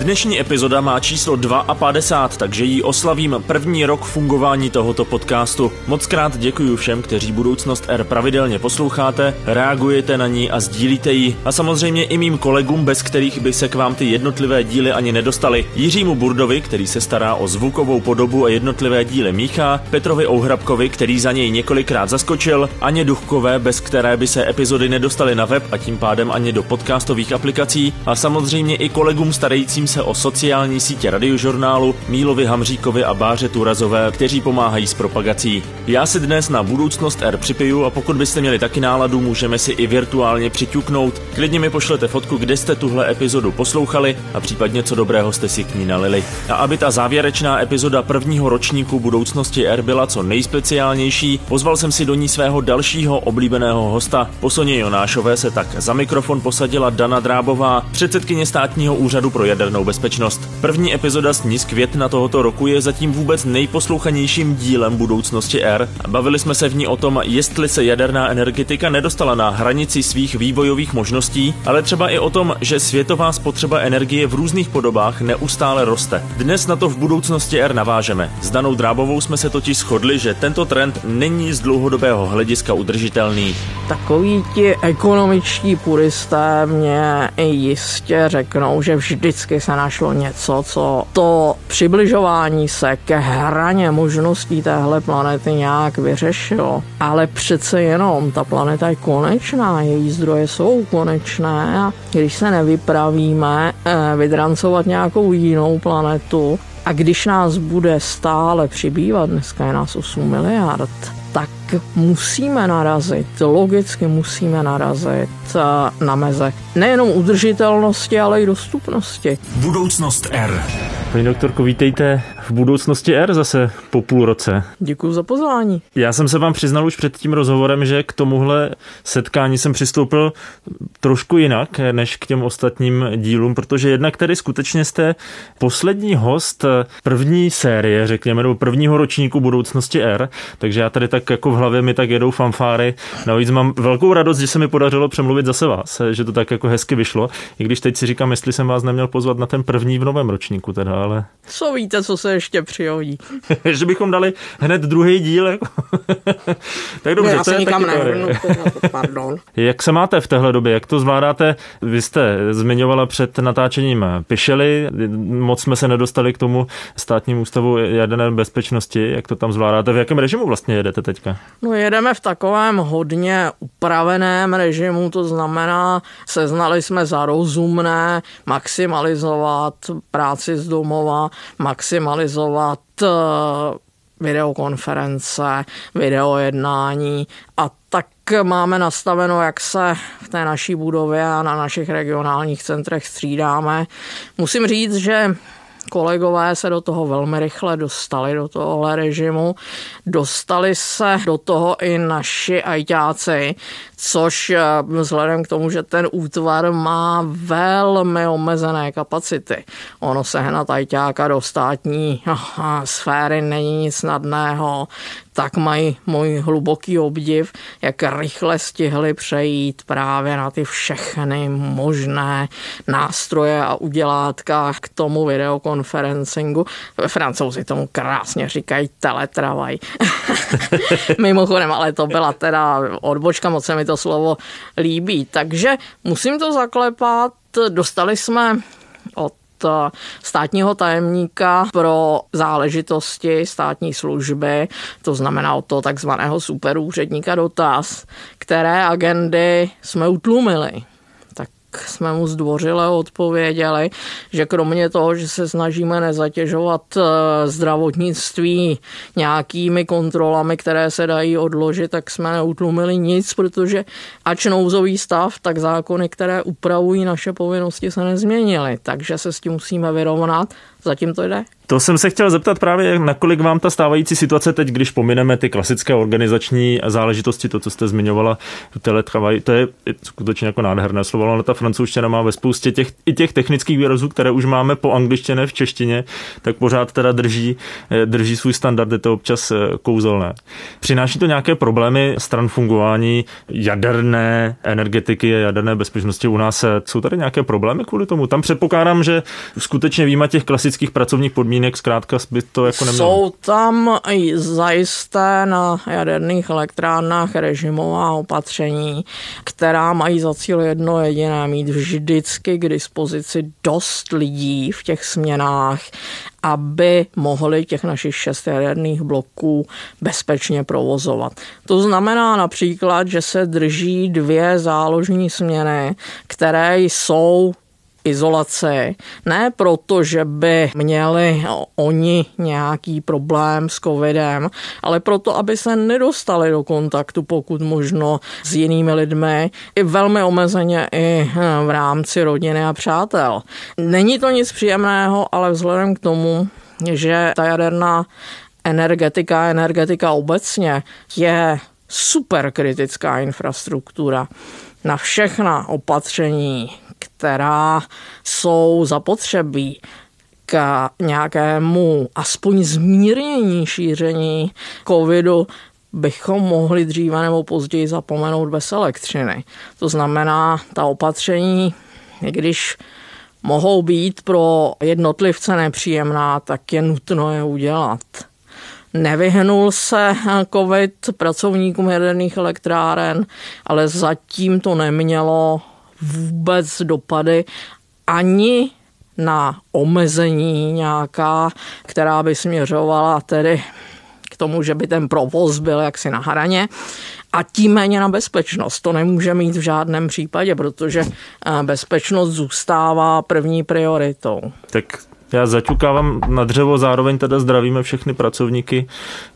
Dnešní epizoda má číslo 52, takže ji oslavím první rok fungování tohoto podcastu. Moc krát děkuji všem, kteří Budoucnost R pravidelně posloucháte, reagujete na ní a sdílíte ji. A samozřejmě i mým kolegům, bez kterých by se k vám ty jednotlivé díly ani nedostaly. Jiřímu Burdovi, který se stará o zvukovou podobu a jednotlivé díly míchá, Petrovi Ouhrabkovi, který za něj několikrát zaskočil, Aně Duchkové, bez které by se epizody nedostaly na web a tím pádem ani do podcastových aplikací a samozřejmě i kolegům starajícím se o sociální sítě radiožurnálu Mílovi Hamříkovi a Báře Turazové, kteří pomáhají s propagací. Já si dnes na budoucnost R připiju a pokud byste měli taky náladu, můžeme si i virtuálně přiťuknout. Klidně mi pošlete fotku, kde jste tuhle epizodu poslouchali a případně co dobrého jste si k ní nalili. A aby ta závěrečná epizoda prvního ročníku budoucnosti R byla co nejspeciálnější, pozval jsem si do ní svého dalšího oblíbeného hosta. Po Soně Jonášové se tak za mikrofon posadila Dana Drábová, předsedkyně státního úřadu pro jadernou jadernou bezpečnost. První epizoda z ní z května tohoto roku je zatím vůbec nejposlouchanějším dílem budoucnosti R. Bavili jsme se v ní o tom, jestli se jaderná energetika nedostala na hranici svých vývojových možností, ale třeba i o tom, že světová spotřeba energie v různých podobách neustále roste. Dnes na to v budoucnosti R navážeme. S Danou Drábovou jsme se totiž shodli, že tento trend není z dlouhodobého hlediska udržitelný. Takoví ti ekonomičtí puristé mě jistě řeknou, že vždycky se našlo něco, co to přibližování se ke hraně možností téhle planety nějak vyřešilo. Ale přece jenom ta planeta je konečná, její zdroje jsou konečné a když se nevypravíme eh, vydrancovat nějakou jinou planetu, a když nás bude stále přibývat, dneska je nás 8 miliard, tak musíme narazit, logicky musíme narazit eh, na meze nejenom udržitelnosti, ale i dostupnosti. Budoucnost R. Paní doktorko, vítejte v budoucnosti R zase po půl roce. Děkuji za pozvání. Já jsem se vám přiznal už před tím rozhovorem, že k tomuhle setkání jsem přistoupil trošku jinak než k těm ostatním dílům, protože jednak tedy skutečně jste poslední host první série, řekněme, nebo prvního ročníku budoucnosti R, takže já tady tak jako v hlavě mi tak jedou fanfáry. Navíc mám velkou radost, že se mi podařilo přemluvit zase vás, že to tak jako hezky vyšlo, i když teď si říkám, jestli jsem vás neměl pozvat na ten první v novém ročníku teda, ale... Co víte, co se ještě přihodí? že bychom dali hned druhý díl. Jako. tak dobře, no, já to se je nikam nehrnu, pardon. Jak se máte v téhle době? Jak to zvládáte? Vy jste zmiňovala před natáčením Pišely, moc jsme se nedostali k tomu státnímu ústavu jaderné bezpečnosti. Jak to tam zvládáte? V jakém režimu vlastně jedete teďka? No jedeme v takovém hodně upraveném režimu, to znamená, seznali jsme za rozumné maximalizovat práci z domova, maximalizovat eh, videokonference, videojednání a tak máme nastaveno, jak se v té naší budově a na našich regionálních centrech střídáme. Musím říct, že kolegové se do toho velmi rychle dostali, do tohohle režimu. Dostali se do toho i naši ajťáci, což eh, vzhledem k tomu, že ten útvar má velmi omezené kapacity. Ono sehnat ajťáka do státní sféry není nic snadného, tak mají můj hluboký obdiv, jak rychle stihli přejít právě na ty všechny možné nástroje a udělátka k tomu videokonferencingu. Francouzi tomu krásně říkají teletravaj. Mimochodem, ale to byla teda odbočka, moc se mi to slovo líbí. Takže musím to zaklepat, dostali jsme od státního tajemníka pro záležitosti státní služby, to znamená od toho takzvaného superúředníka dotaz, které agendy jsme utlumili jsme mu zdvořile odpověděli, že kromě toho, že se snažíme nezatěžovat eh, zdravotnictví nějakými kontrolami, které se dají odložit, tak jsme neutlumili nic, protože ač nouzový stav, tak zákony, které upravují naše povinnosti, se nezměnily. Takže se s tím musíme vyrovnat zatím to jde. To jsem se chtěl zeptat právě, nakolik vám ta stávající situace teď, když pomineme ty klasické organizační záležitosti, to, co jste zmiňovala, teletravaj, to je skutečně jako nádherné slovo, ale ta francouzština má ve spoustě těch, i těch technických výrazů, které už máme po angličtině v češtině, tak pořád teda drží, eh, drží svůj standard, je to občas eh, kouzelné. Přináší to nějaké problémy stran fungování jaderné energetiky a jaderné bezpečnosti u nás? Jsou tady nějaké problémy kvůli tomu? Tam předpokládám, že skutečně výjima těch klasických pracovních podmínek podmínek zkrátka by to jako nemělo. Jsou tam i zajisté na jaderných elektrárnách režimová opatření, která mají za cíl jedno jediné, mít vždycky k dispozici dost lidí v těch směnách, aby mohli těch našich šest jaderných bloků bezpečně provozovat. To znamená například, že se drží dvě záložní směny, které jsou izolaci. Ne proto, že by měli oni nějaký problém s covidem, ale proto, aby se nedostali do kontaktu pokud možno s jinými lidmi, i velmi omezeně i v rámci rodiny a přátel. Není to nic příjemného, ale vzhledem k tomu, že ta jaderná energetika, energetika obecně je super kritická infrastruktura na všechna opatření, která jsou zapotřebí k nějakému aspoň zmírnění šíření covidu, bychom mohli dříve nebo později zapomenout bez elektřiny. To znamená, ta opatření, i když mohou být pro jednotlivce nepříjemná, tak je nutno je udělat. Nevyhnul se COVID pracovníkům jaderných elektráren, ale zatím to nemělo vůbec dopady ani na omezení nějaká, která by směřovala tedy k tomu, že by ten provoz byl jaksi na hraně a tím méně na bezpečnost. To nemůže mít v žádném případě, protože eh, bezpečnost zůstává první prioritou. Tak já zaťukávám na dřevo, zároveň teda zdravíme všechny pracovníky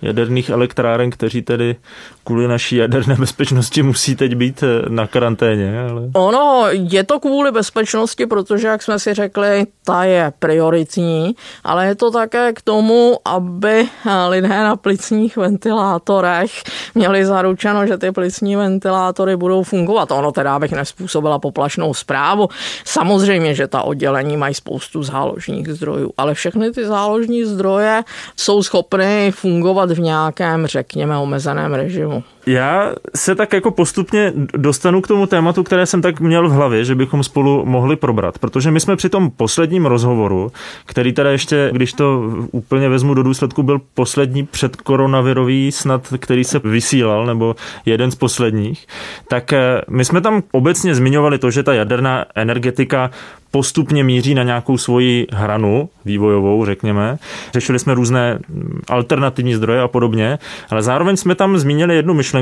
jaderných elektráren, kteří tedy kvůli naší jaderné bezpečnosti musí teď být eh, na karanténě. Ale... Ono, je to kvůli bezpečnosti, protože, jak jsme si řekli, ta je prioritní, ale je to také k tomu, aby eh, lidé na plicních ventilátorech měli zaručeno, že ty plicní ventilátory budou fungovat. Ono teda bych nespůsobila poplašnou zprávu. Samozřejmě, že ta oddělení mají spoustu záložních zdrojů, ale všechny ty záložní zdroje jsou schopny fungovat v nějakém, řekněme, omezeném režimu. Já se tak jako postupně dostanu k tomu tématu, které jsem tak měl v hlavě, že bychom spolu mohli probrat, protože my jsme při tom posledním rozhovoru, který teda ještě, když to úplně vezmu do důsledku, byl poslední předkoronavirový snad, který se vysílal, nebo jeden z posledních, tak eh, my jsme tam obecně zmiňovali to, že ta jaderná energetika postupně míří na nějakou svoji hranu vývojovou, řekněme. Řešili jsme různé alternativní zdroje a podobně, ale zároveň jsme tam zmínili jednu myšlenku,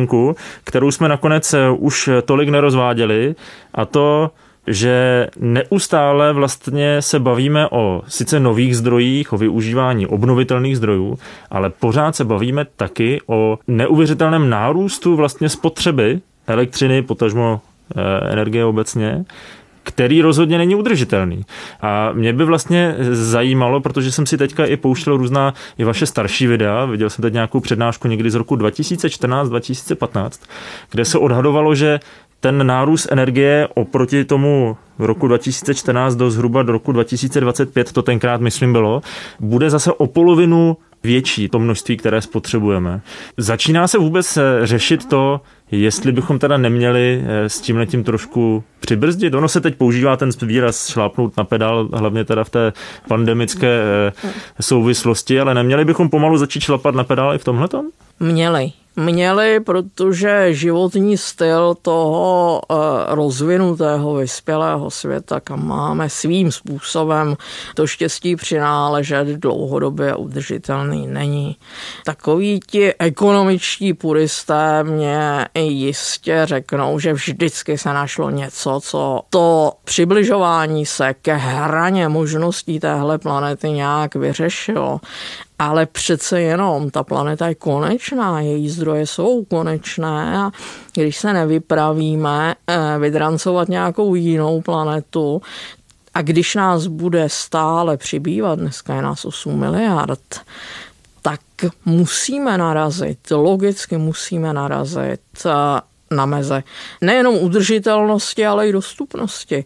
kterou jsme nakonec eh, už tolik nerozváděli, a to, že neustále vlastně se bavíme o sice nových zdrojích, o využívání obnovitelných zdrojů, ale pořád se bavíme taky o neuvěřitelném nárůstu vlastně spotřeby elektřiny, potažmo eh, energie obecně, který rozhodně není udržitelný. A mě by vlastně zajímalo, protože jsem si teďka i pouštěl různá i vaše starší videa, viděl jsem teď nějakou přednášku někdy z roku 2014-2015, kde se odhadovalo, že ten nárůst energie oproti tomu roku 2014 do zhruba do roku 2025, to tenkrát myslím bylo, bude zase o polovinu větší to množství, které spotřebujeme. Začíná se vůbec řešit to, jestli bychom teda neměli eh, s tím letím trošku přibrzdit. Ono se teď používá ten výraz šlápnout na pedál, hlavně teda v té pandemické eh, souvislosti, ale neměli bychom pomalu začít šlapat na pedál i v tomhletom? Měli měli, protože životní styl toho eh, rozvinutého, vyspělého světa, kam máme svým způsobem to štěstí přináležet dlouhodobě udržitelný není. Takoví ti ekonomičtí puristé mě jistě řeknou, že vždycky se našlo něco, co to přibližování se ke hraně možností téhle planety nějak vyřešilo ale přece jenom ta planeta je konečná, její zdroje jsou konečné a když se nevypravíme eh, vydrancovat nějakou jinou planetu, A když nás bude stále přibývat, dneska je nás 8 miliard, tak musíme narazit, logicky musíme narazit eh, na meze nejenom udržitelnosti, ale i dostupnosti.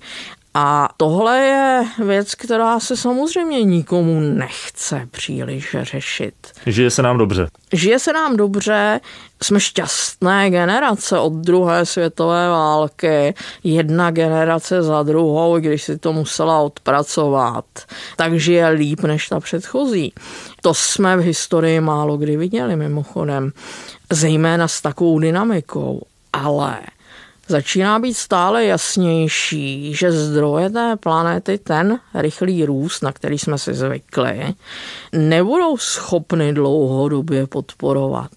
A tohle je věc, která se samozřejmě nikomu nechce příliš řešit. Žije se nám dobře. Žije se nám dobře, jsme šťastné generace od druhé světové války, jedna generace za druhou, když si to musela odpracovat, takže je líp než ta předchozí. To jsme v historii málo kdy viděli mimochodem, zejména s takovou dynamikou. Ale začíná být stále jasnější, že zdroje té planety, ten rychlý růst, na který jsme si zvykli, nebudou schopny dlouhodobě podporovat.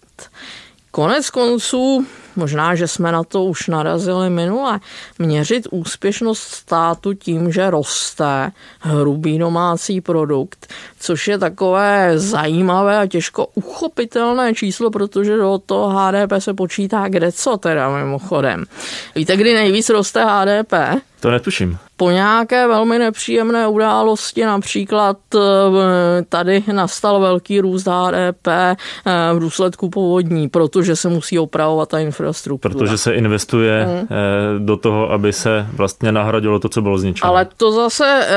Konec konců možná, že jsme na to už narazili minule, měřit úspěšnost státu tím, že roste hrubý domácí produkt, což je takové zajímavé a těžko uchopitelné číslo, protože do toho HDP se počítá kde co teda mimochodem. Víte, kdy nejvíc roste HDP? To netuším. Po nějaké velmi nepříjemné události, například eh, tady nastal velký růst HDP eh, v důsledku povodní, protože se musí opravovat ta infrastruktura. Protože se investuje hmm. do toho, aby se vlastně nahradilo to, co bylo zničeno. Ale to zase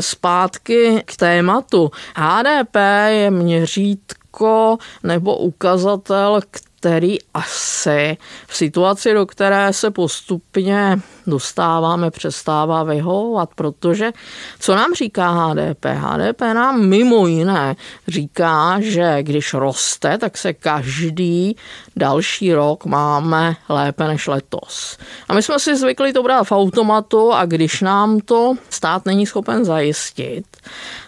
zpátky k tématu. HDP je měřítko nebo ukazatel, který asi v situaci, do které se postupně dostáváme, přestává vyhovovat, protože co nám říká HDP? HDP nám mimo jiné říká, že když roste, tak se každý další rok máme lépe než letos. A my jsme si zvykli to brát v automatu a když nám to stát není schopen zajistit,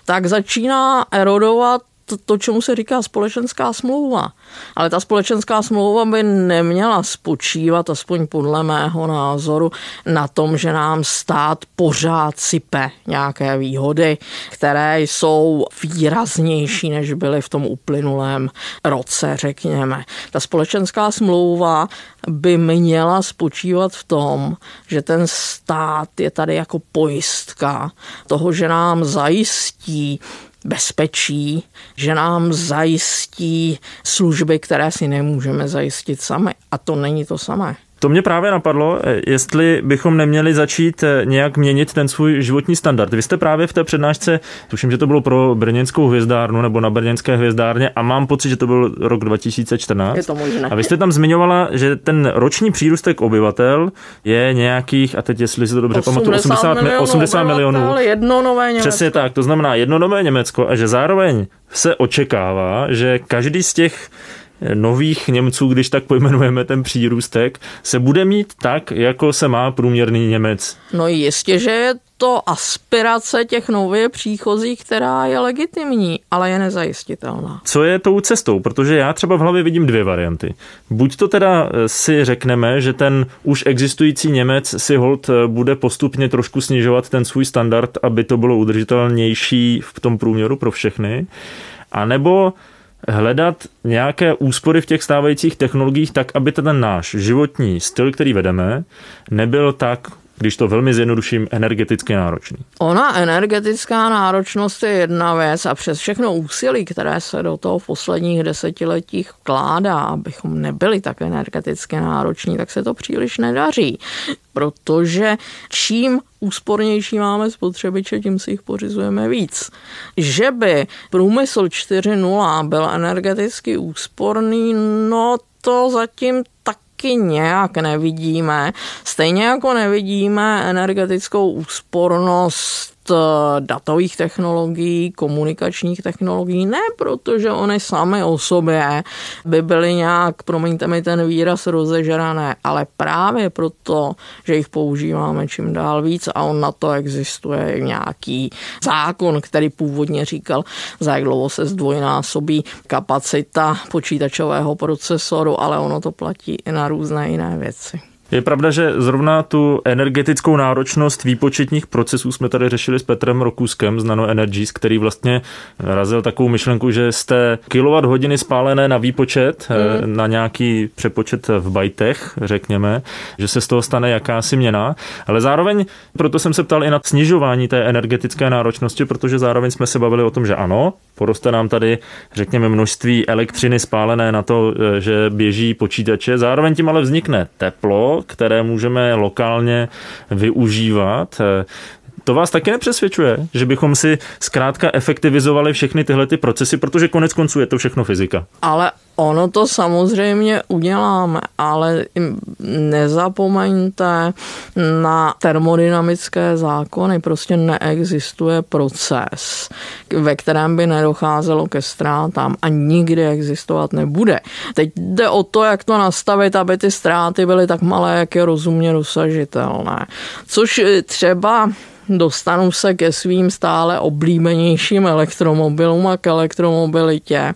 tak začíná erodovat to, to, čemu se říká společenská smlouva. Ale ta společenská smlouva by neměla spočívat, aspoň podle mého názoru, na tom, že nám stát pořád sype nějaké výhody, které jsou výraznější, než byly v tom uplynulém roce, řekněme. Ta společenská smlouva by měla spočívat v tom, že ten stát je tady jako pojistka toho, že nám zajistí bezpečí, že nám zajistí služby, které si nemůžeme zajistit sami. A to není to samé. To mě právě napadlo, eh, jestli bychom neměli začít eh, nějak měnit ten svůj životní standard. Vy jste právě v té přednášce, tuším, že to bylo pro brněnskou hvězdárnu nebo na brněnské hvězdárně a mám pocit, že to byl rok 2014. Je to možné. A vy jste tam zmiňovala, že ten roční přírůstek obyvatel je nějakých, a teď jestli si to dobře pamatuju, 80, milionů, 80 milionů. Jedno nové Německo. Přesně tak, to znamená jedno nové Německo a že zároveň se očekává, že každý z těch nových Němců, když tak pojmenujeme ten přírůstek, se bude mít tak, jako se má průměrný Němec. No jistě, že je to aspirace těch nově příchozích, která je legitimní, ale je nezajistitelná. Co je tou cestou? Protože já třeba v hlavě vidím dvě varianty. Buď to teda eh, si řekneme, že ten už existující Němec si hold eh, bude postupně trošku snižovat ten svůj standard, aby to bylo udržitelnější v tom průměru pro všechny, a nebo hledat nějaké úspory v těch stávajících technologiích tak, aby ten náš životní styl, který vedeme, nebyl tak když to velmi zjednoduším, energeticky náročný. Ona energetická náročnost je jedna věc a přes všechno úsilí, které se do toho v posledních desetiletích vkládá, abychom nebyli tak energeticky nároční, tak se to příliš nedaří. Protože čím úspornější máme spotřebiče, tím si jich pořizujeme víc. Že by průmysl 4.0 byl energeticky úsporný, no to zatím tak taky nějak nevidíme. Stejně jako nevidíme energetickou úspornost datových technologií, komunikačních technologií, ne protože oni sami o sobě by byly nějak, promiňte mi ten výraz, rozežrané, ale právě proto, že jich používáme čím dál víc a on na to existuje nějaký zákon, který původně říkal, za jak dlouho se zdvojnásobí kapacita počítačového procesoru, ale ono to platí i na různé jiné věci. Je pravda, že zrovna tu energetickou náročnost výpočetních procesů jsme tady řešili s Petrem Rokuskem z Nano Energies, který vlastně razil takovou myšlenku, že jste kilowatt hodiny spálené na výpočet, mm. na nějaký přepočet v bajtech, řekněme, že se z toho stane jakási měna, ale zároveň, proto jsem se ptal i na snižování té energetické náročnosti, protože zároveň jsme se bavili o tom, že ano, poroste nám tady, řekněme, množství elektřiny spálené na to, eh, že běží počítače, zároveň tím ale vznikne teplo, které můžeme lokálně využívat. To vás taky nepřesvědčuje, že bychom si zkrátka efektivizovali všechny tyhle ty procesy, protože konec konců je to všechno fyzika. Ale ono to samozřejmě uděláme, ale nezapomeňte na termodynamické zákony. Prostě neexistuje proces, ve kterém by nedocházelo ke ztrátám a nikdy existovat nebude. Teď jde o to, jak to nastavit, aby ty ztráty byly tak malé, jak je rozumně dosažitelné. Což třeba dostanu se ke svým stále oblíbenějším elektromobilům a k elektromobilitě.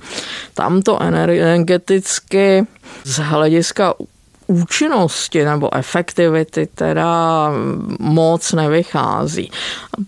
Tam to energeticky z hlediska účinnosti nebo efektivity teda moc nevychází.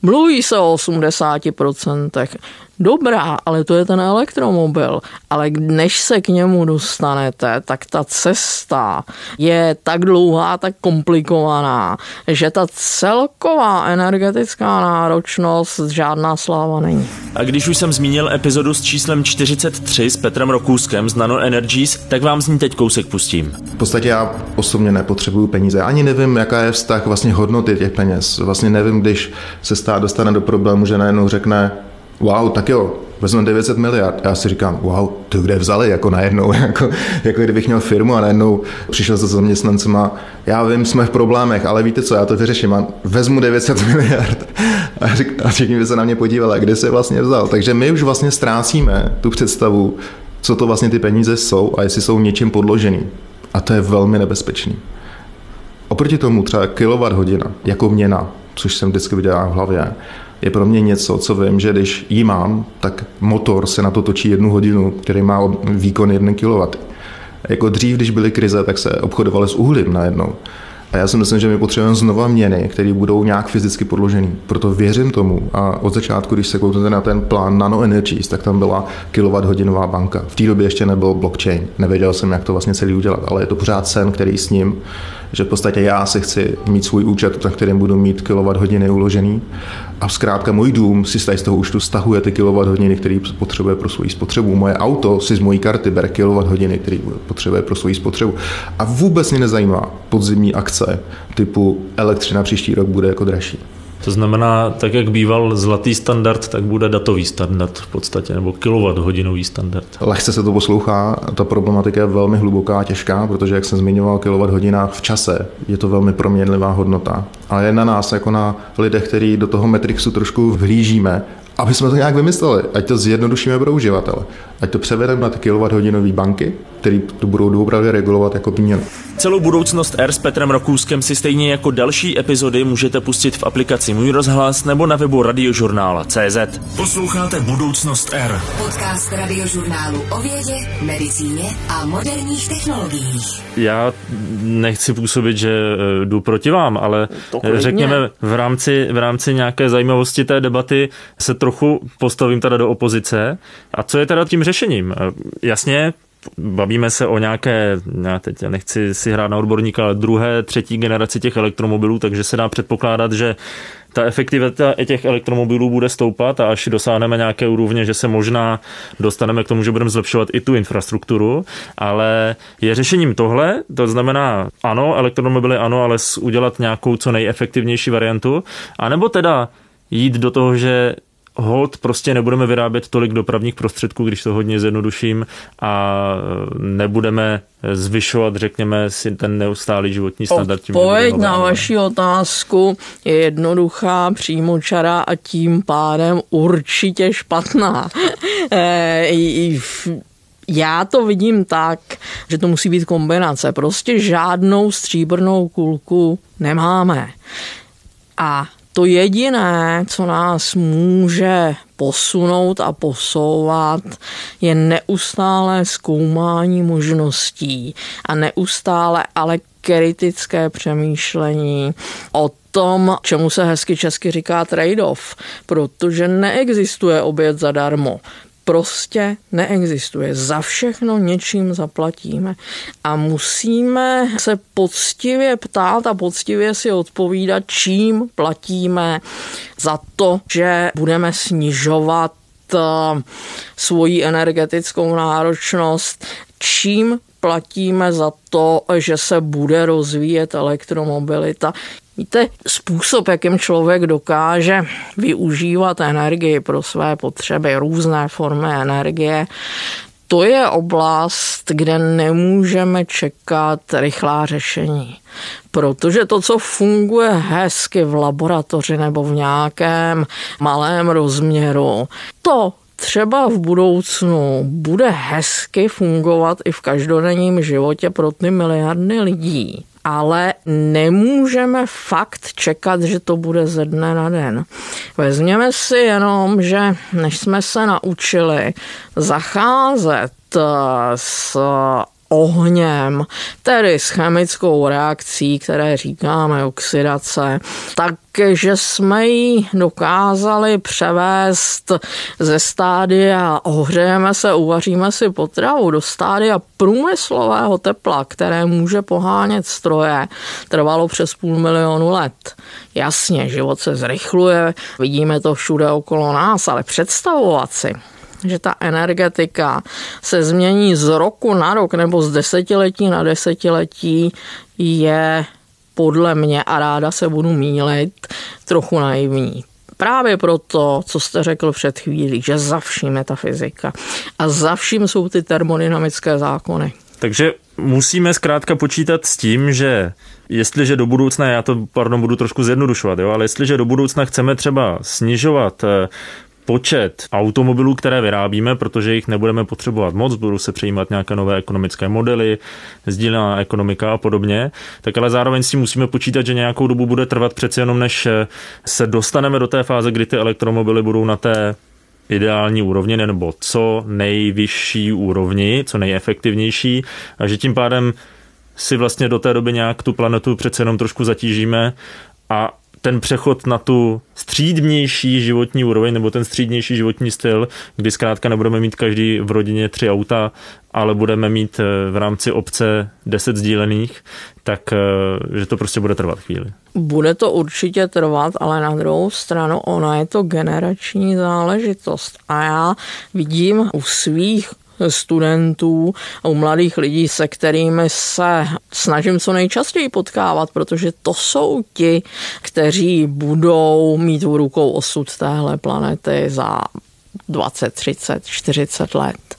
Mluví se o 80% dobrá, ale to je ten elektromobil. Ale než se k němu dostanete, tak ta cesta je tak dlouhá, tak komplikovaná, že ta celková energetická náročnost žádná sláva není. A když už jsem zmínil epizodu s číslem 43 s Petrem Rokůskem z Nano Energies, tak vám z ní teď kousek pustím. V podstatě já osobně nepotřebuju peníze. Ani nevím, jaká je vztah vlastně hodnoty těch peněz. Vlastně nevím, když se stát dostane do problému, že najednou řekne, wow, tak jo, vezmeme 900 miliard. Já si říkám, wow, to kde vzali, jako najednou, jako, jako kdybych měl firmu a najednou přišel za zaměstnancema, já vím, jsme v problémech, ale víte co, já to vyřeším, a vezmu 900 miliard. A, řík, a všichni by se na mě podívali, kde se vlastně vzal. Takže my už vlastně ztrácíme tu představu, co to vlastně ty peníze jsou a jestli jsou něčím podložený. A to je velmi nebezpečný. Oproti tomu třeba kilowatt hodina jako měna, což jsem vždycky viděl v hlavě, je pro mě něco, co vím, že když ji mám, tak motor se na to točí jednu hodinu, který má výkon 1 kW. Jako dřív, když byly krize, tak se obchodovali s uhlím najednou. A já si myslím, že my potřebujeme znova měny, které budou nějak fyzicky podložené. Proto věřím tomu. A od začátku, když se kouknete na ten plán Nano Energies, tak tam byla hodinová banka. V té době ještě nebyl blockchain. Nevěděl jsem, jak to vlastně celý udělat, ale je to pořád sen, který s ním že v podstatě já si chci mít svůj účet, na kterém budu mít kilowatt hodiny uložený a zkrátka můj dům si z toho účtu stahuje ty kilowatt hodiny, který potřebuje pro svou spotřebu. Moje auto si z mojí karty bere kilowatt hodiny, který potřebuje pro svou spotřebu. A vůbec mě nezajímá podzimní akce typu elektřina příští rok bude jako dražší. To znamená, tak jak býval zlatý standard, tak bude datový standard v podstatě, nebo kilowatt hodinový standard. Lehce se to poslouchá, ta problematika je velmi hluboká a těžká, protože jak jsem zmiňoval, kilowatt hodina v čase je to velmi proměnlivá hodnota. Ale je na nás, jako na lidech, kteří do toho Metrixu trošku vhlížíme, aby jsme to nějak vymysleli, ať to zjednodušíme pro uživatele, ať to převedeme na ty kilowatt-hodinové banky, které to budou doopravdy regulovat jako měny. Celou budoucnost R s Petrem Rokůzkem si stejně jako další epizody můžete pustit v aplikaci Můj rozhlas nebo na webu radiožurnála.cz. Posloucháte Budoucnost R. Podcast radiožurnálu o vědě, medicíně a moderních technologiích. Já nechci působit, že eh, jdu proti vám, ale řekněme v rámci, v rámci nějaké zajímavosti té debaty se trochu postavím teda do opozice. A co je teda tím řešením? Eh, jasně, bavíme se o nějaké, já teď nechci si hrát na odborníka, ale druhé, třetí generaci těch elektromobilů, takže se dá předpokládat, že ta efektivita těch elektromobilů bude stoupat a až dosáhneme nějaké úrovně, že se možná dostaneme k tomu, že budeme zlepšovat i tu infrastrukturu, ale je řešením tohle, to znamená ano, elektromobily ano, ale udělat nějakou co nejefektivnější variantu, anebo teda jít do toho, že hold prostě nebudeme vyrábět tolik dopravních prostředků, když to hodně zjednoduším, a nebudeme zvyšovat, řekněme, si ten neustálý životní standard. Odpověď na vaši otázku je jednoduchá, přímočará a tím pádem určitě špatná. Eh, já to vidím tak, že to musí být kombinace. Prostě žádnou stříbrnou kulku nemáme. A to jediné, co nás může posunout a posouvat, je neustále zkoumání možností a neustále ale kritické přemýšlení, o tom, čemu se hezky česky říká trade-off, protože neexistuje oběd zadarmo prostě neexistuje. Za všechno něčím zaplatíme. A musíme se poctivě ptát a poctivě si odpovídat, čím platíme za to, že budeme snižovat eh, svoji energetickou náročnost, čím platíme za to, že se bude rozvíjet elektromobilita. Víte, způsob, jakým člověk dokáže využívat energii pro své potřeby, různé formy energie, to je oblast, kde nemůžeme čekat rychlá řešení. Protože to, co funguje hezky v laboratoři nebo v nějakém malém rozměru, to třeba v budoucnu bude hezky fungovat i v každodenním životě pro ty miliardy lidí ale nemůžeme fakt čekat, že to bude ze dne na den. Vezměme si jenom, že než jsme se naučili zacházet s ohněm, tedy s chemickou reakcí, které říkáme oxidace, takže jsme ji dokázali převést ze stádia ohřejeme se, uvaříme si potravu do stádia průmyslového tepla, které může pohánět stroje, trvalo přes půl milionu let. Jasně, život se zrychluje, vidíme to všude okolo nás, ale představovat si, že ta energetika se změní z roku na rok nebo z desetiletí na desetiletí, je podle mě, a ráda se budu mílit, trochu naivní. Právě proto, co jste řekl před chvílí, že za vším je ta fyzika a za vším jsou ty termodynamické zákony. Takže musíme zkrátka počítat s tím, že jestliže do budoucna, já to pardon, budu trošku zjednodušovat, jo, ale jestliže do budoucna chceme třeba snižovat eh, počet automobilů, které vyrábíme, protože jich nebudeme potřebovat moc, budou se přejímat nějaké nové ekonomické modely, sdílená ekonomika a podobně, tak ale zároveň si musíme počítat, že nějakou dobu bude trvat přeci jenom, než se dostaneme do té fáze, kdy ty elektromobily budou na té ideální úrovni nebo co nejvyšší úrovni, co nejefektivnější a že tím pádem si vlastně do té doby nějak tu planetu přece jenom trošku zatížíme a ten přechod na tu střídnější životní úroveň nebo ten střídnější životní styl, kdy zkrátka nebudeme mít každý v rodině tři auta, ale budeme mít eh, v rámci obce deset sdílených, tak eh, že to prostě bude trvat chvíli. Bude to určitě trvat, ale na druhou stranu ona je to generační záležitost. A já vidím u svých studentů a u mladých lidí, se kterými se snažím co nejčastěji potkávat, protože to jsou ti, kteří budou mít v rukou osud téhle planety za 20, 30, 40 let,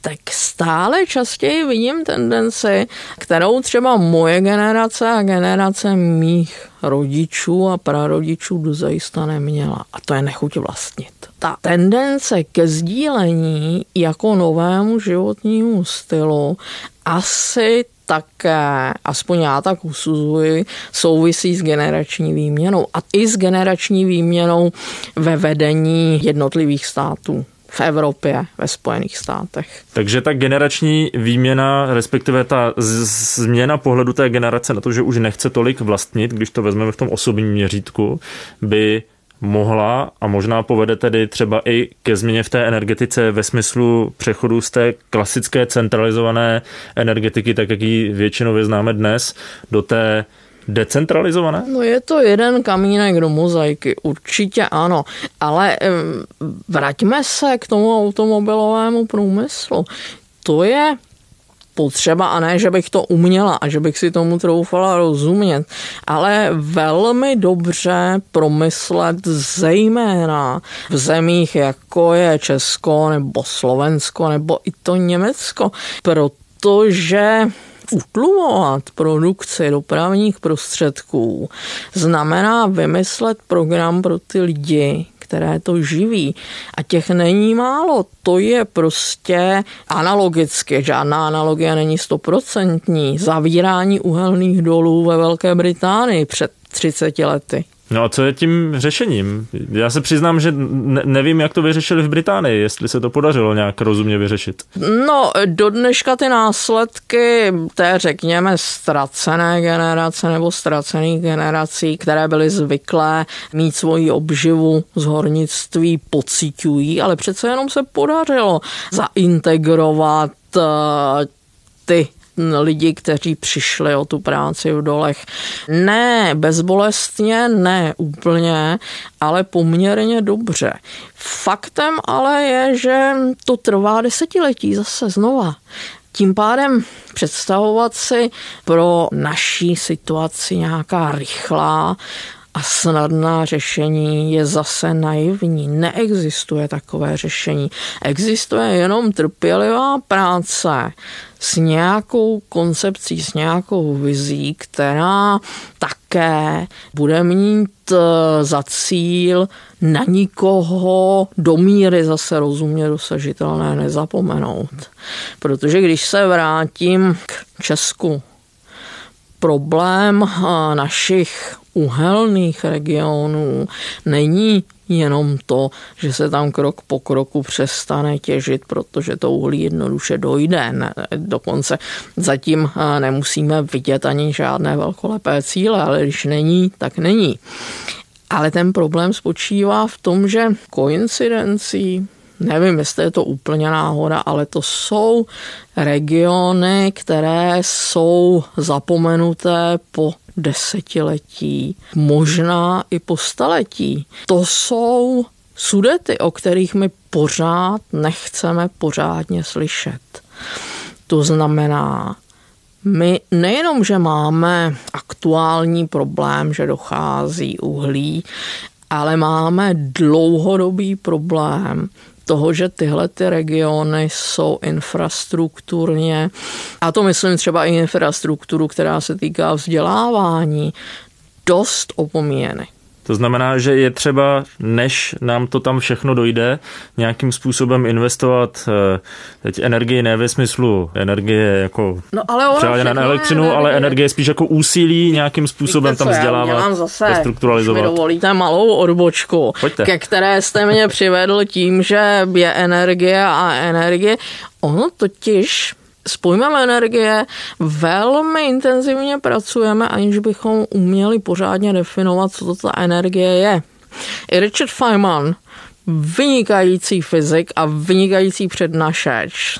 tak stále častěji vidím tendenci, kterou třeba moje generace a generace mých rodičů a prarodičů dozajista neměla. A to je nechuť vlastnit. Ta tendence ke sdílení jako novému životnímu stylu asi také, aspoň já tak usuzuji, souvisí s generační výměnou a i s generační výměnou ve vedení jednotlivých států v Evropě, ve Spojených státech. Takže ta generační výměna, respektive ta změna pohledu té generace na to, že už nechce tolik vlastnit, když to vezmeme v tom osobním měřítku, by mohla a možná povede tedy třeba i ke změně v té energetice ve smyslu přechodu z té klasické centralizované energetiky, tak jak ji většinově známe dnes, do té decentralizované? No je to jeden kamínek do mozaiky, určitě ano, ale vraťme se k tomu automobilovému průmyslu. To je potřeba a ne, že bych to uměla a že bych si tomu troufala rozumět, ale velmi dobře promyslet zejména v zemích, jako je Česko nebo Slovensko nebo i to Německo, protože utlumovat produkci dopravních prostředků znamená vymyslet program pro ty lidi, které to živí. A těch není málo. To je prostě analogicky. Žádná analogie není stoprocentní. Zavírání uhelných dolů ve Velké Británii před 30 lety. No a co je tím řešením? Já se přiznám, že ne- nevím, jak to vyřešili v Británii, jestli se to podařilo nějak rozumně vyřešit. No, do dneška ty následky té, řekněme, ztracené generace nebo ztracených generací, které byly zvyklé mít svoji obživu z hornictví, pocitují, ale přece jenom se podařilo zaintegrovat eh, ty lidi, kteří přišli o tu práci v dolech. Ne bezbolestně, ne úplně, ale poměrně dobře. Faktem ale je, že to trvá desetiletí zase znova. Tím pádem představovat si pro naší situaci nějaká rychlá a snadná řešení je zase naivní. Neexistuje takové řešení. Existuje jenom trpělivá práce s nějakou koncepcí, s nějakou vizí, která také bude mít eh, za cíl na nikoho do míry zase rozumně dosažitelné nezapomenout. Protože když se vrátím k Česku, problém eh, našich uhelných regionů není jenom to, že se tam krok po kroku přestane těžit, protože to uhlí jednoduše dojde. Ne, dokonce zatím eh, nemusíme vidět ani žádné velkolepé cíle, ale když není, tak není. Ale ten problém spočívá v tom, že koincidencí, nevím, jestli je to úplně náhoda, ale to jsou regiony, které jsou zapomenuté po desetiletí, možná i po staletí. To jsou sudety, o kterých my pořád nechceme pořádně slyšet. To znamená, my nejenom, že máme aktuální problém, že dochází uhlí, ale máme dlouhodobý problém toho, že tyhle ty regiony jsou infrastrukturně, a to myslím třeba i infrastrukturu, která se týká vzdělávání, dost opomíjeny. To znamená, že je třeba, než nám to tam všechno dojde, nějakým způsobem investovat eh, teď energii ne ve smyslu energie jako no, ale třeba na elektřinu, energie. ale energie spíš jako úsilí nějakým způsobem Víte tam vzdělávat, zase, restrukturalizovat. mi dovolíte malou odbočku, Pojďte. ke které jste mě přivedl tím, že je energie a energie. Ono totiž s pojmem energie velmi intenzivně pracujeme, aniž bychom uměli pořádně definovat, co to ta energie je. I Richard Feynman, vynikající fyzik a vynikající přednašeč,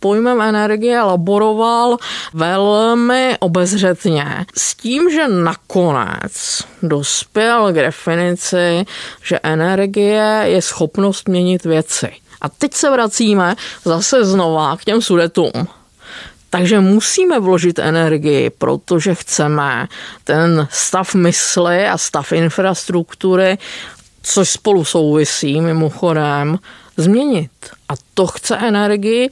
pojmem energie laboroval velmi obezřetně s tím, že nakonec dospěl k definici, že energie je schopnost měnit věci. A teď se vracíme zase znova k těm sudetům. Takže musíme vložit energii, protože chceme ten stav mysli a stav infrastruktury, což spolu souvisí mimochodem, změnit. A to chce energii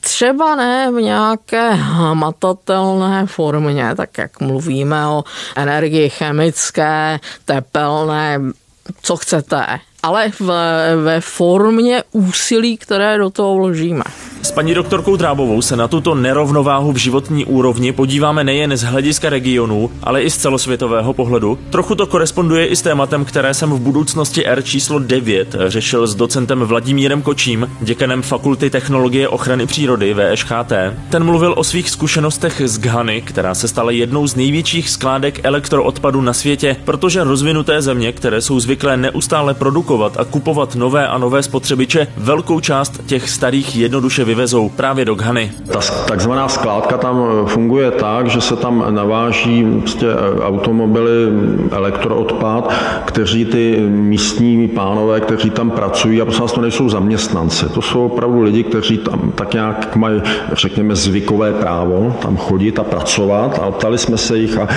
třeba ne v nějaké hmatatelné formě, tak jak mluvíme o energii chemické, tepelné, co chcete, ale v, ve formě úsilí, které do toho vložíme. S paní doktorkou Drábovou se na tuto nerovnováhu v životní úrovni podíváme nejen z hlediska regionu, ale i z celosvětového pohledu. Trochu to koresponduje i s tématem, které jsem v budoucnosti R číslo 9 řešil s docentem Vladimírem Kočím, děkanem Fakulty technologie ochrany přírody VŠHT. Ten mluvil o svých zkušenostech z Ghany, která se stala jednou z největších skládek elektroodpadu na světě, protože rozvinuté země, které jsou zvyklé neustále produkovat a kupovat nové a nové spotřebiče, velkou část těch starých jednoduše vyvezou právě do Ghany. Ta takzvaná skládka tam eh, funguje tak, že se tam naváží prostě eh, automobily, elektroodpad, kteří ty místní pánové, kteří tam pracují, a prostě to nejsou zaměstnanci, to jsou opravdu lidi, kteří tam tak nějak mají, řekněme, zvykové právo tam chodit a pracovat a ptali jsme se jich a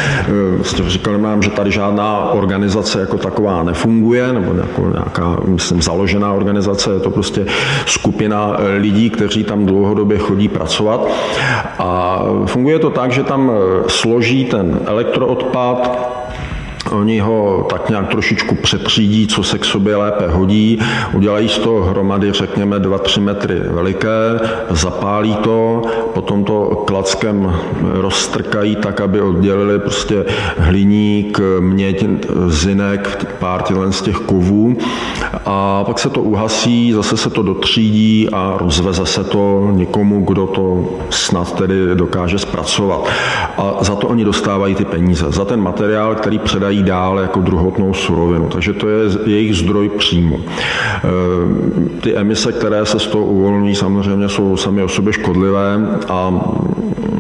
prostě říkali nám, že tady žádná organizace jako taková nefunguje, nebo jako nějaká, myslím, založená organizace, je to prostě skupina lidí, kteří tam dlouhodobě chodí pracovat. A funguje to tak, že tam složí ten elektroodpad Oni ho tak nějak trošičku přetřídí, co se k sobě lépe hodí, udělají z toho hromady, řekněme, 2-3 metry veliké, zapálí to, potom to klackem roztrkají tak, aby oddělili prostě hliník, měď, zinek, pár z těch kovů. A pak se to uhasí, zase se to dotřídí a rozveze se to někomu, kdo to snad tedy dokáže zpracovat. A za to oni dostávají ty peníze, za ten materiál, který předají dál jako druhotnou surovinu. Takže to je jejich zdroj příjmu. E, ty emise, které se z toho uvolňují, samozřejmě jsou sami o sobě škodlivé a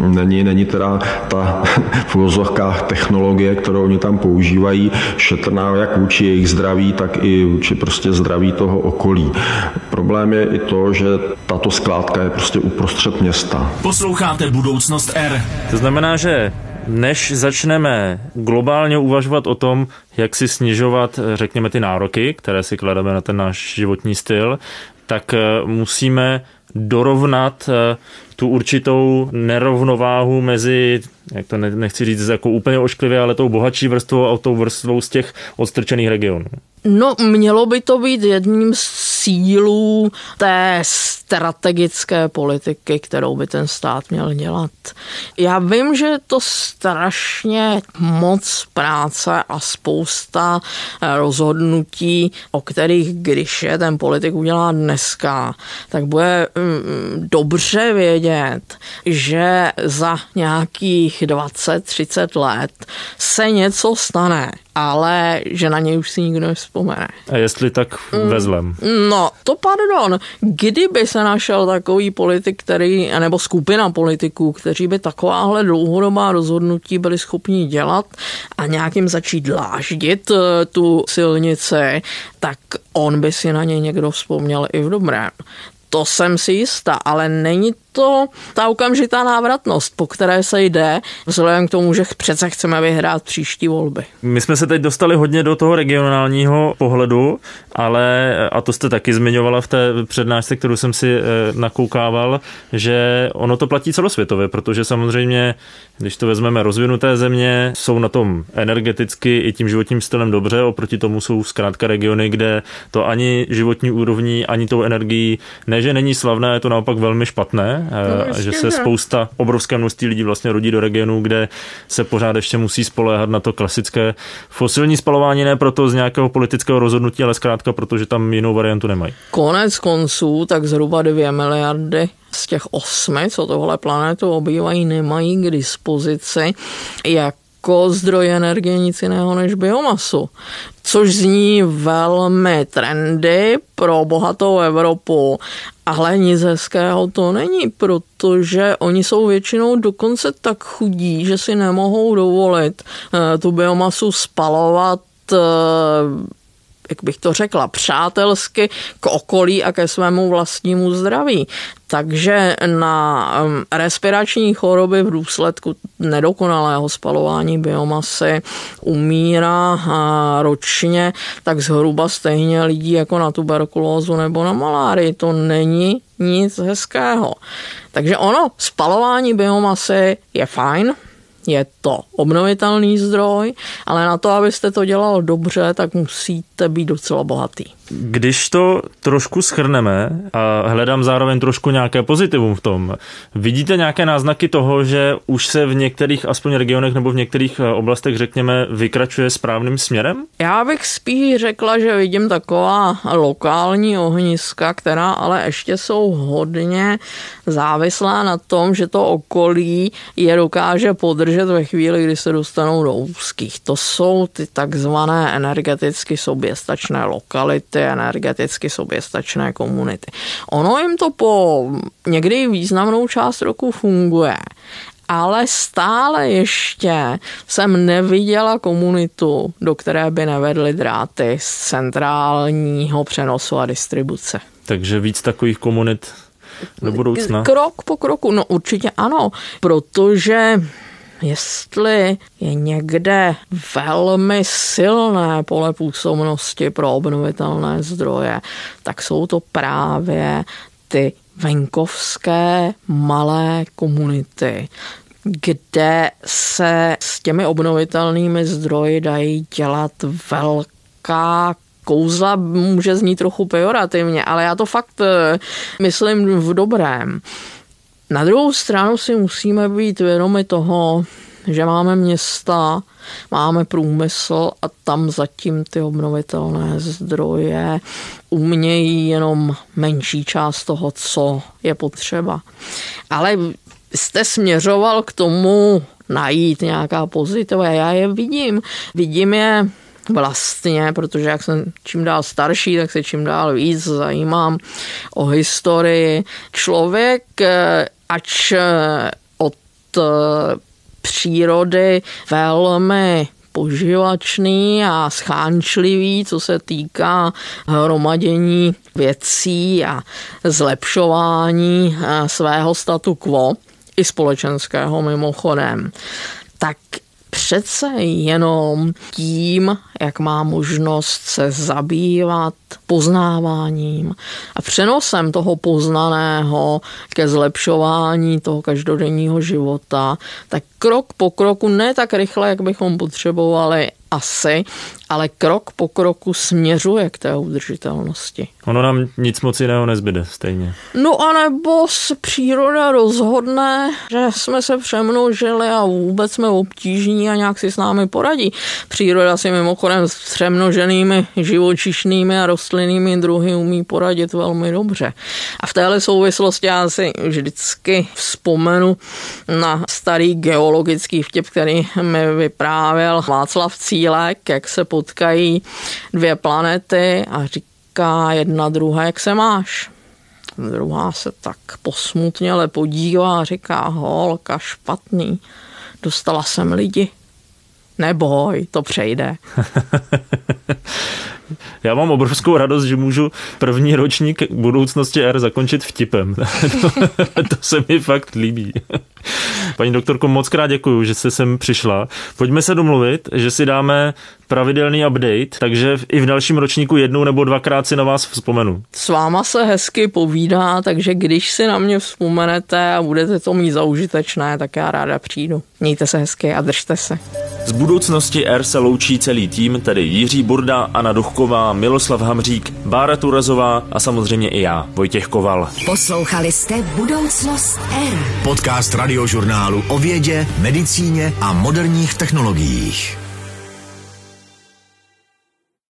není, není teda ta v uvozovkách technologie, kterou oni tam používají, šetrná jak vůči jejich zdraví, tak i vůči prostě zdraví toho okolí. Problém je i to, že tato skládka je prostě uprostřed města. Posloucháte Budoucnost R. To znamená, že než začneme globálně uvažovat o tom, jak si snižovat, řekněme, ty nároky, které si klademe na ten náš životní styl, tak eh, musíme dorovnat eh, tu určitou nerovnováhu mezi, jak to nechci říct jako úplně ošklivě, ale tou bohatší vrstvou a tou vrstvou z těch odstrčených regionů. No, mělo by to být jedním z cílů té strategické politiky, kterou by ten stát měl dělat. Já vím, že je to strašně moc práce a spousta eh, rozhodnutí, o kterých, když je ten politik udělá dneska, tak bude mm, dobře vědět, že za nějakých 20-30 let se něco stane ale že na něj už si nikdo nevzpomene. A jestli tak ve zlem? No, to pardon. Kdyby se našel takový politik, který, nebo skupina politiků, kteří by takováhle dlouhodobá rozhodnutí byli schopni dělat a nějakým začít dláždit eh, tu silnici, tak on by si na něj někdo vzpomněl i v dobrém. To jsem si jistá, ale není to ta okamžitá návratnost, po které se jde, vzhledem k tomu, že přece chceme vyhrát příští volby. My jsme se teď dostali hodně do toho regionálního pohledu, ale, a to jste taky zmiňovala v té přednášce, kterou jsem si eh, nakoukával, že ono to platí celosvětově, protože samozřejmě, když to vezmeme rozvinuté země, jsou na tom energeticky i tím životním stylem dobře, oproti tomu jsou zkrátka regiony, kde to ani životní úrovní, ani tou energií, ne, že není slavné, je to naopak velmi špatné, no, eh, že se spousta, obrovské množství lidí vlastně rodí do regionů, kde se pořád ještě musí spoléhat na to klasické fosilní spalování, ne proto z nějakého politického rozhodnutí, ale zkrátka protože tam jinou variantu nemají. Konec konců, tak zhruba 2 miliardy z těch osmi, co tohle planetu obývají, nemají k dispozici jak jako zdroj energie nic jiného než biomasu. Což zní velmi trendy pro bohatou Evropu, ale nic hezkého to není, protože oni jsou většinou dokonce tak chudí, že si nemohou dovolit eh, tu biomasu spalovat eh, jak bych to řekla, přátelsky k okolí a ke svému vlastnímu zdraví. Takže na um, respirační choroby v důsledku nedokonalého spalování biomasy umírá ročně tak zhruba stejně lidí jako na tuberkulózu nebo na malárii. To není nic hezkého. Takže ono, spalování biomasy je fajn, je to obnovitelný zdroj, ale na to, abyste to dělal dobře, tak musíte být docela bohatý. Když to trošku schrneme a hledám zároveň trošku nějaké pozitivum v tom, vidíte nějaké náznaky toho, že už se v některých aspoň regionech nebo v některých eh, oblastech, řekněme, vykračuje správným směrem? Já bych spíš řekla, že vidím taková lokální ohniska, která ale ještě jsou hodně závislá na tom, že to okolí je dokáže podržet ve chvíli, kdy se dostanou do úzkých. To jsou ty takzvané energeticky soběstačné lokality, energeticky soběstačné komunity. Ono jim to po někdy významnou část roku funguje, ale stále ještě jsem neviděla komunitu, do které by nevedly dráty z centrálního přenosu a distribuce. Takže víc takových komunit do budoucna? Krok po kroku, no určitě ano, protože jestli je někde velmi silné pole působnosti pro obnovitelné zdroje, tak jsou to právě ty venkovské malé komunity, kde se s těmi obnovitelnými zdroji dají dělat velká kouzla může znít trochu pejorativně, ale já to fakt eh, myslím v dobrém. Na druhou stranu si musíme být vědomi toho, že máme města, máme průmysl a tam zatím ty obnovitelné zdroje umějí jenom menší část toho, co je potřeba. Ale jste směřoval k tomu najít nějaká pozitiva. Já je vidím. Vidím je vlastně, protože jak jsem čím dál starší, tak se čím dál víc zajímám o historii. Člověk, ač eh, od eh, přírody velmi poživačný a schánčlivý, co se týká hromadění věcí a zlepšování svého statu quo, i společenského mimochodem, tak přece jenom tím, jak má možnost se zabývat poznáváním a přenosem toho poznaného ke zlepšování toho každodenního života, tak krok po kroku, ne tak rychle, jak bychom potřebovali asi, ale krok po kroku směřuje k té udržitelnosti. Ono nám nic moc jiného nezbyde stejně. No a nebo příroda rozhodne, že jsme se přemnožili a vůbec jsme obtížní a nějak si s námi poradí. Příroda si mimochodem s přemnoženými živočišnými a rostlinnými druhy umí poradit velmi dobře. A v téhle souvislosti já si vždycky vzpomenu na starý geologický vtip, který mi vyprávěl Václav Cílek, jak se potkají dvě planety a říká jedna druhé, jak se máš. Druhá se tak posmutněle podívá a říká, holka, špatný, dostala jsem lidi. Neboj, to přejde. Já mám obrovskou radost, že můžu první ročník budoucnosti R zakončit vtipem. to, to se mi fakt líbí. Paní doktorko, moc krát děkuji, že jste sem přišla. Pojďme se domluvit, že si dáme pravidelný update, takže i v dalším ročníku jednou nebo dvakrát si na vás vzpomenu. S váma se hezky povídá, takže když si na mě vzpomenete a budete to mít za užitečné, tak já ráda přijdu. Mějte se hezky a držte se. Z budoucnosti R se loučí celý tým, tedy Jiří Burda, Anna Duchková, Miloslav Hamřík, Bára Turazová a samozřejmě i já, Vojtěch Koval. Poslouchali jste Budoucnost R. Podcast radiožurnálu o vědě, medicíně a moderních technologiích.